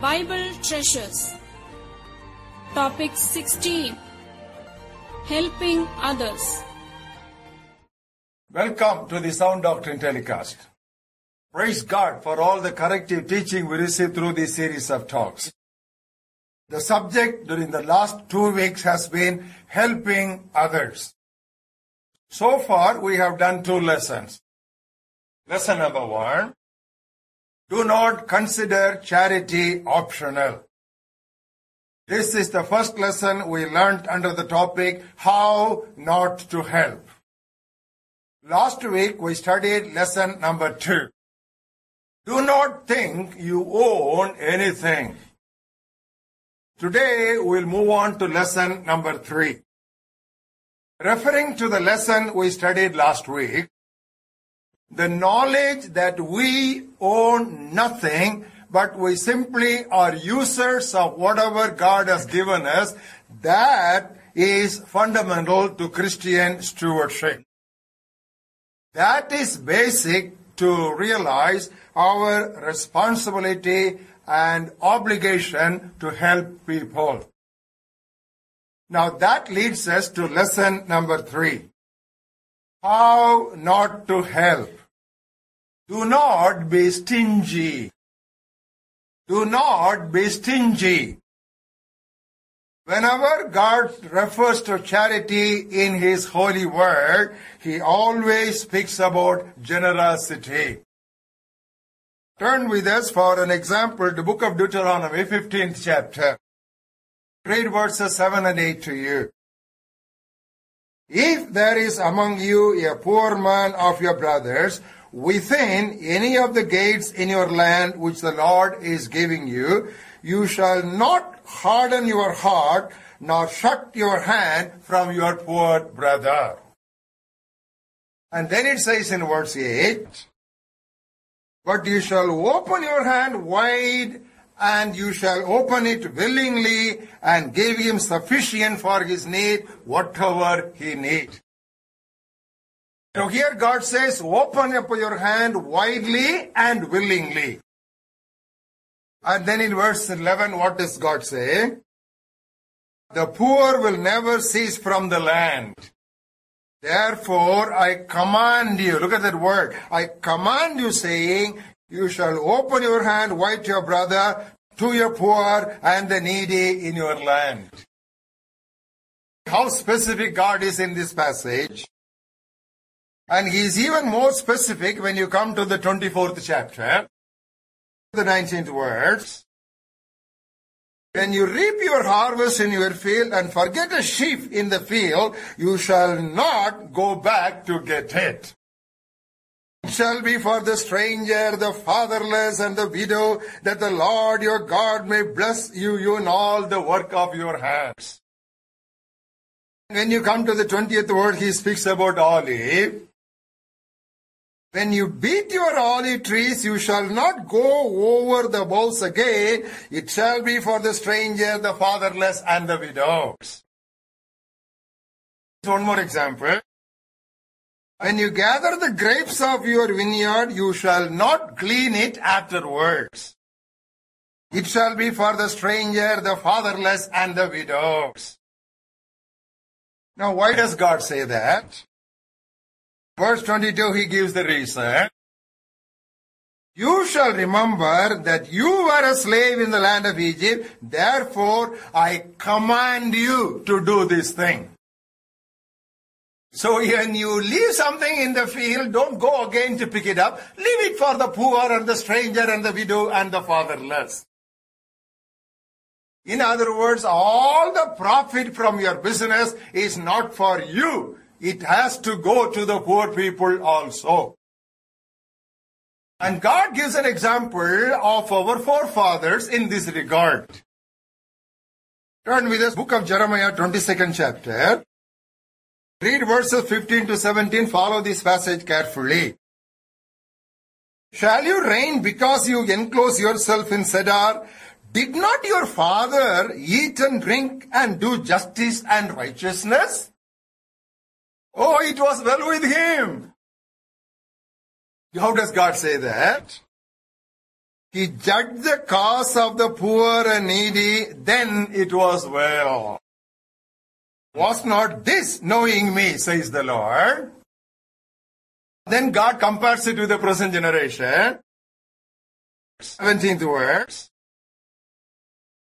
Bible Treasures. Topic 16 Helping Others. Welcome to the Sound Doctrine telecast. Praise God for all the corrective teaching we receive through this series of talks. The subject during the last two weeks has been helping others. So far, we have done two lessons. Lesson number one, do not consider charity optional. This is the first lesson we learned under the topic, how not to help. Last week we studied lesson number two. Do not think you own anything. Today we'll move on to lesson number three. Referring to the lesson we studied last week, the knowledge that we own nothing, but we simply are users of whatever God has given us, that is fundamental to Christian stewardship. That is basic to realize our responsibility and obligation to help people. Now that leads us to lesson number three. How not to help. Do not be stingy. Do not be stingy. Whenever God refers to charity in His holy word, He always speaks about generosity. Turn with us for an example the book of Deuteronomy, 15th chapter. Read verses 7 and 8 to you. If there is among you a poor man of your brothers within any of the gates in your land which the Lord is giving you, you shall not harden your heart nor shut your hand from your poor brother. And then it says in verse 8, But you shall open your hand wide and you shall open it willingly and give him sufficient for his need, whatever he needs. So here God says, open up your hand widely and willingly. And then in verse 11, what does God say? The poor will never cease from the land. Therefore, I command you, look at that word, I command you saying, you shall open your hand wide to your brother, to your poor and the needy in your land. How specific God is in this passage. And he is even more specific when you come to the 24th chapter, the 19th verse. When you reap your harvest in your field and forget a sheaf in the field, you shall not go back to get it. It shall be for the stranger, the fatherless, and the widow, that the Lord your God may bless you, you in all the work of your hands. When you come to the 20th word, he speaks about olive. When you beat your olive trees, you shall not go over the boughs again. It shall be for the stranger, the fatherless, and the widows. One more example. When you gather the grapes of your vineyard, you shall not glean it afterwards. It shall be for the stranger, the fatherless, and the widows. Now, why does God say that? Verse 22, he gives the reason. You shall remember that you were a slave in the land of Egypt. Therefore, I command you to do this thing. So when you leave something in the field, don't go again to pick it up. Leave it for the poor and the stranger and the widow and the fatherless. In other words, all the profit from your business is not for you. It has to go to the poor people also. And God gives an example of our forefathers in this regard. Turn with us, book of Jeremiah, 22nd chapter. Read verses 15 to 17. Follow this passage carefully. Shall you reign because you enclose yourself in cedar? Did not your father eat and drink and do justice and righteousness? Oh, it was well with him. How does God say that? he judged the cause of the poor and needy, then it was well. Was not this knowing me, says the Lord? Then God compares it with the present generation. 17th verse.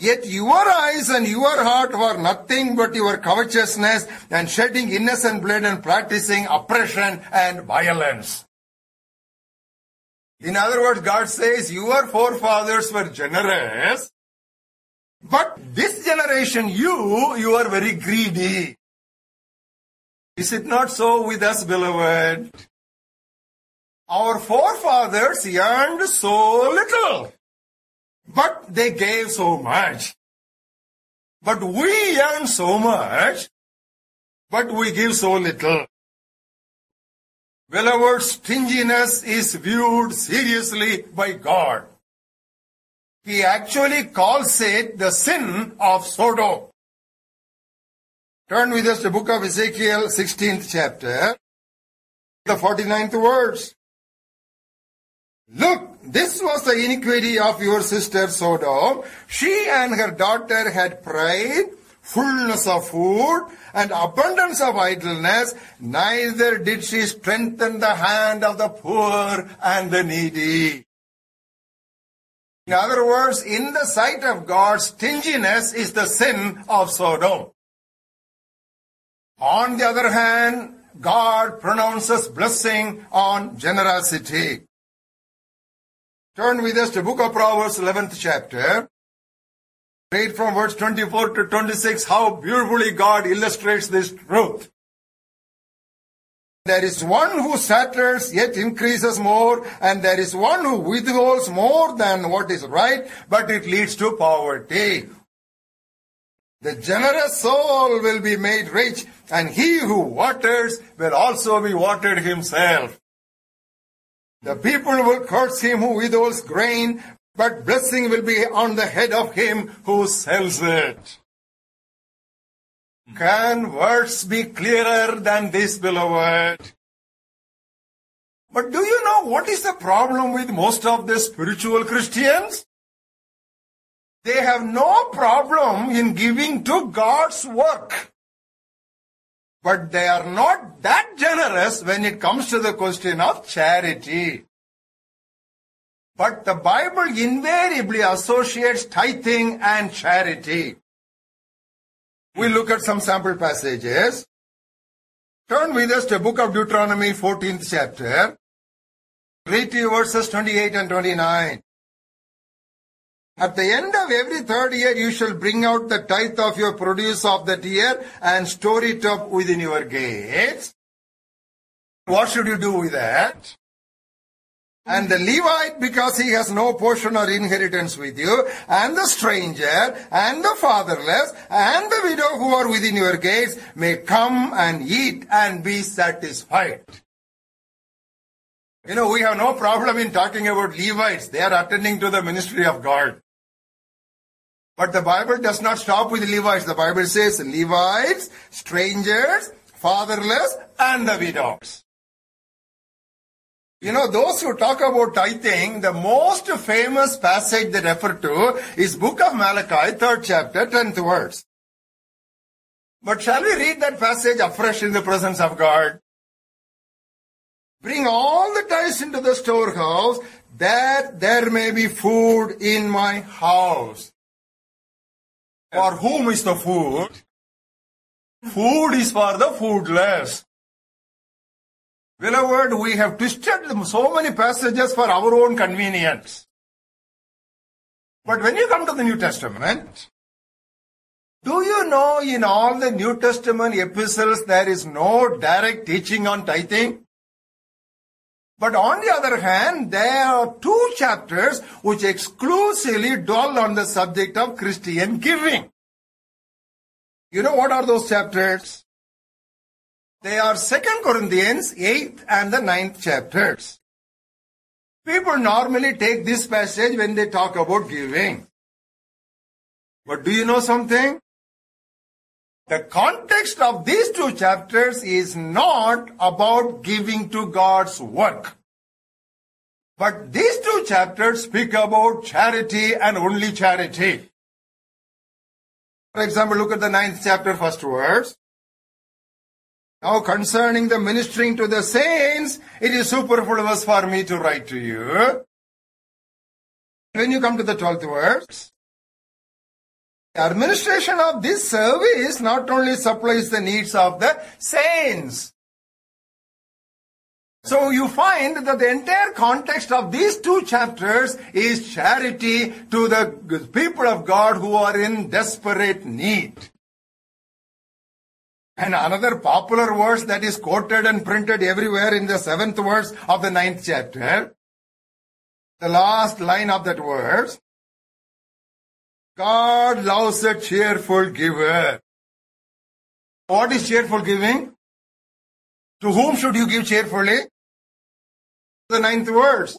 Yet your eyes and your heart were nothing but your covetousness and shedding innocent blood and practicing oppression and violence. In other words, God says your forefathers were generous, but this generation, you, you are very greedy. Is it not so with us, beloved? Our forefathers earned so little, but they gave so much. But we earn so much, but we give so little. Beloved, stinginess is viewed seriously by God. He actually calls it the sin of Sodom. Turn with us to book of Ezekiel, 16th chapter, the 49th verse. Look, this was the iniquity of your sister Sodom. She and her daughter had pride, fullness of food, and abundance of idleness. Neither did she strengthen the hand of the poor and the needy. In other words, in the sight of God, stinginess is the sin of Sodom. On the other hand, God pronounces blessing on generosity. Turn with us to book of Proverbs, 11th chapter. Read from verse 24 to 26 how beautifully God illustrates this truth. There is one who scatters yet increases more, and there is one who withholds more than what is right, but it leads to poverty. The generous soul will be made rich, and he who waters will also be watered himself. The people will curse him who withholds grain, but blessing will be on the head of him who sells it. Can words be clearer than this, beloved? But do you know what is the problem with most of the spiritual Christians? They have no problem in giving to God's work. But they are not that generous when it comes to the question of charity. But the Bible invariably associates tithing and charity. We look at some sample passages. Turn with us to book of Deuteronomy, 14th chapter. Read to verses 28 and 29. At the end of every third year, you shall bring out the tithe of your produce of that year and store it up within your gates. What should you do with that? And the Levite, because he has no portion or inheritance with you, and the stranger, and the fatherless, and the widow who are within your gates, may come and eat and be satisfied. You know, we have no problem in talking about Levites. They are attending to the ministry of God. But the Bible does not stop with Levites. The Bible says Levites, strangers, fatherless, and the widows. You know, those who talk about tithing, the most famous passage they refer to is book of Malachi, third chapter, tenth verse. But shall we read that passage afresh in the presence of God? Bring all the tithes into the storehouse, that there may be food in my house. For whom is the food? Food is for the foodless. Beloved, we have twisted so many passages for our own convenience. But when you come to the New Testament, do you know in all the New Testament epistles there is no direct teaching on tithing? But on the other hand, there are two chapters which exclusively dwell on the subject of Christian giving. You know what are those chapters? They are 2 Corinthians 8th and the 9th chapters. People normally take this passage when they talk about giving. But do you know something? The context of these two chapters is not about giving to God's work. But these two chapters speak about charity and only charity. For example, look at the ninth chapter, first verse. Now concerning the ministering to the saints, it is superfluous for me to write to you. When you come to the twelfth verse, administration of this service not only supplies the needs of the saints. So you find that the entire context of these two chapters is charity to the people of God who are in desperate need. And another popular verse that is quoted and printed everywhere in the seventh verse of the ninth chapter. The last line of that verse. God loves a cheerful giver. What is cheerful giving? To whom should you give cheerfully? The ninth verse.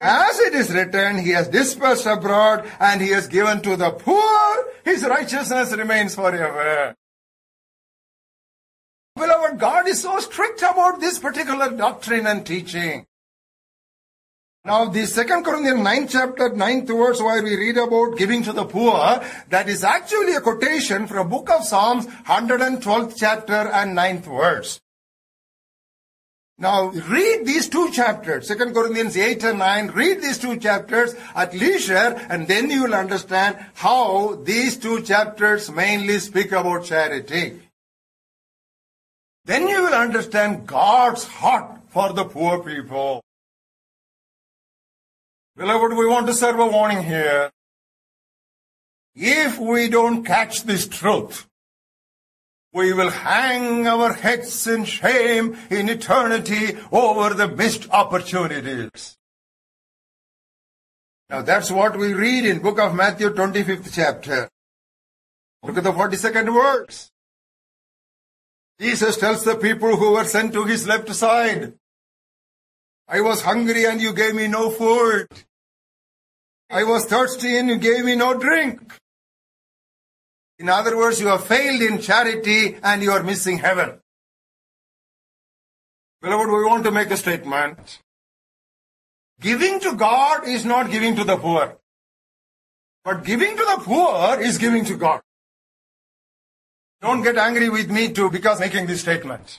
As it is written, he has dispersed abroad and he has given to the poor, his righteousness remains forever. Beloved, God is so strict about this particular doctrine and teaching. Now, the second Corinthians 9 chapter, 9th verse, where we read about giving to the poor, that is actually a quotation from book of Psalms, 112th chapter and 9th verse. Now, read these two chapters, 2 Corinthians 8 and 9, read these two chapters at leisure, and then you will understand how these two chapters mainly speak about charity. Then you will understand God's heart for the poor people. Beloved, we want to serve a warning here. If we don't catch this truth, we will hang our heads in shame in eternity over the missed opportunities. Now that's what we read in book of Matthew 25th chapter. Look at the 42nd verse. Jesus tells the people who were sent to his left side, I was hungry and you gave me no food. I was thirsty and you gave me no drink. In other words, you have failed in charity and you are missing heaven. Beloved, we want to make a statement. Giving to God is not giving to the poor. But giving to the poor is giving to God. Don't get angry with me too because making this statement.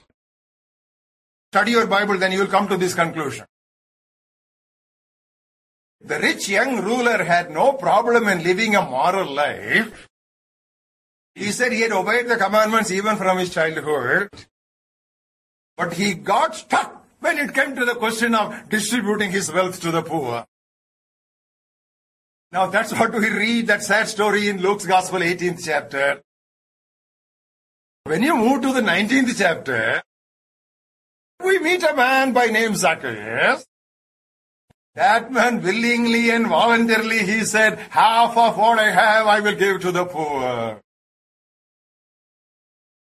Study your Bible, then you will come to this conclusion. The rich young ruler had no problem in living a moral life. He said he had obeyed the commandments even from his childhood. But he got stuck when it came to the question of distributing his wealth to the poor. Now that's what we read that sad story in Luke's Gospel 18th chapter. When you move to the 19th chapter, we meet a man by name Zacchaeus. That man willingly and voluntarily he said, half of what I have I will give to the poor.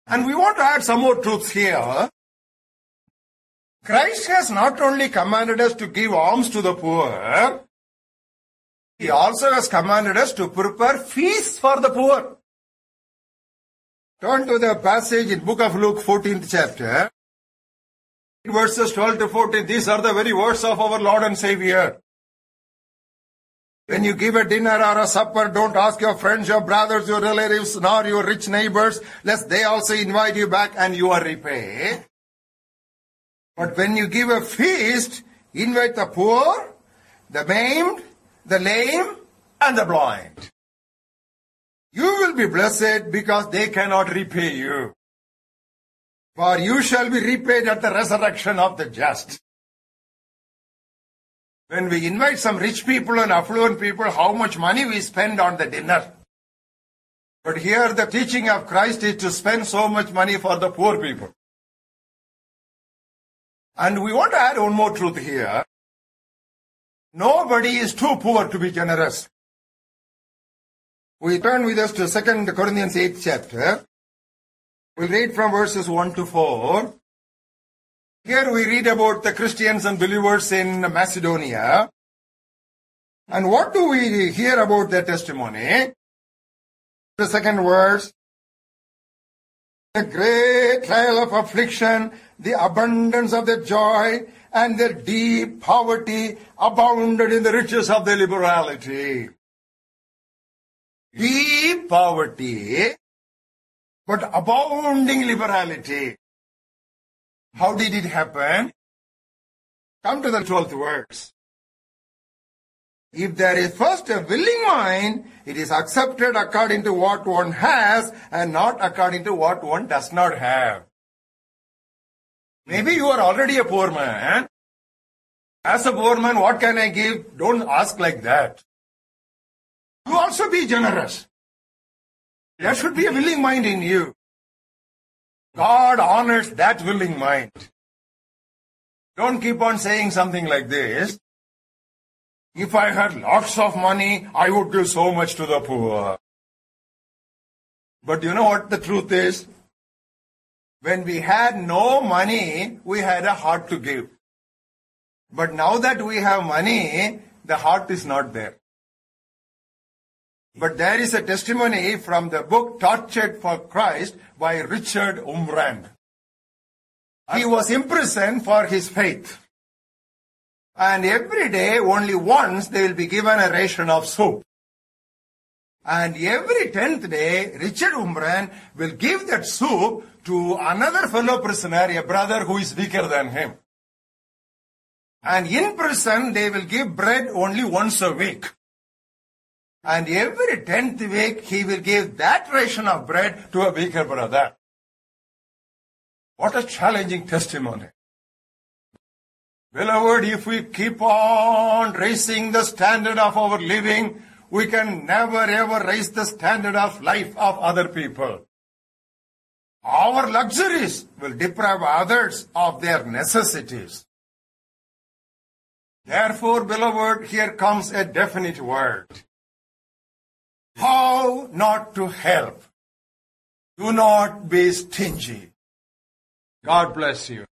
And we want to add some more truths here. Christ has not only commanded us to give alms to the poor, he also has commanded us to prepare feasts for the poor. Turn to the passage in book of Luke 14th chapter. Verses 12 to 14, these are the very words of our Lord and Savior. When you give a dinner or a supper, don't ask your friends, your brothers, your relatives, nor your rich neighbors, lest they also invite you back and you are repaid. But when you give a feast, invite the poor, the maimed, the lame, and the blind. You will be blessed because they cannot repay you. For you shall be repaid at the resurrection of the just. When we invite some rich people and affluent people, how much money we spend on the dinner. But here the teaching of Christ is to spend so much money for the poor people. And we want to add one more truth here. Nobody is too poor to be generous. We turn with us to 2 Corinthians 8th chapter. We'll read from verses 1 to 4. Here we read about the Christians and believers in Macedonia. And what do we hear about their testimony? The second verse. The great trial of affliction the abundance of their joy, and their deep poverty abounded in the riches of their liberality. Deep poverty, but abounding liberality. How did it happen? Come to the 12th verse. If there is first a willing mind, it is accepted according to what one has and not according to what one does not have. Maybe you are already a poor man. As a poor man, what can I give? Don't ask like that. You also be generous. There should be a willing mind in you. God honors that willing mind. Don't keep on saying something like this. If I had lots of money, I would give so much to the poor. But you know what the truth is? When we had no money, we had a heart to give. But now that we have money, the heart is not there. But there is a testimony from the book Tortured for Christ by Richard Wurmbrand. He was imprisoned for his faith. And every day, only once, they will be given a ration of soup. And every tenth day, Richard Wurmbrand will give that soup to another fellow prisoner, a brother who is weaker than him. And in prison, they will give bread only once a week. And every tenth week, he will give that ration of bread to a weaker brother. What a challenging testimony. Beloved, if we keep on raising the standard of our living, we can never ever raise the standard of life of other people. Our luxuries will deprive others of their necessities. Therefore, beloved, here comes a definite word. How not to help. Do not be stingy. God bless you.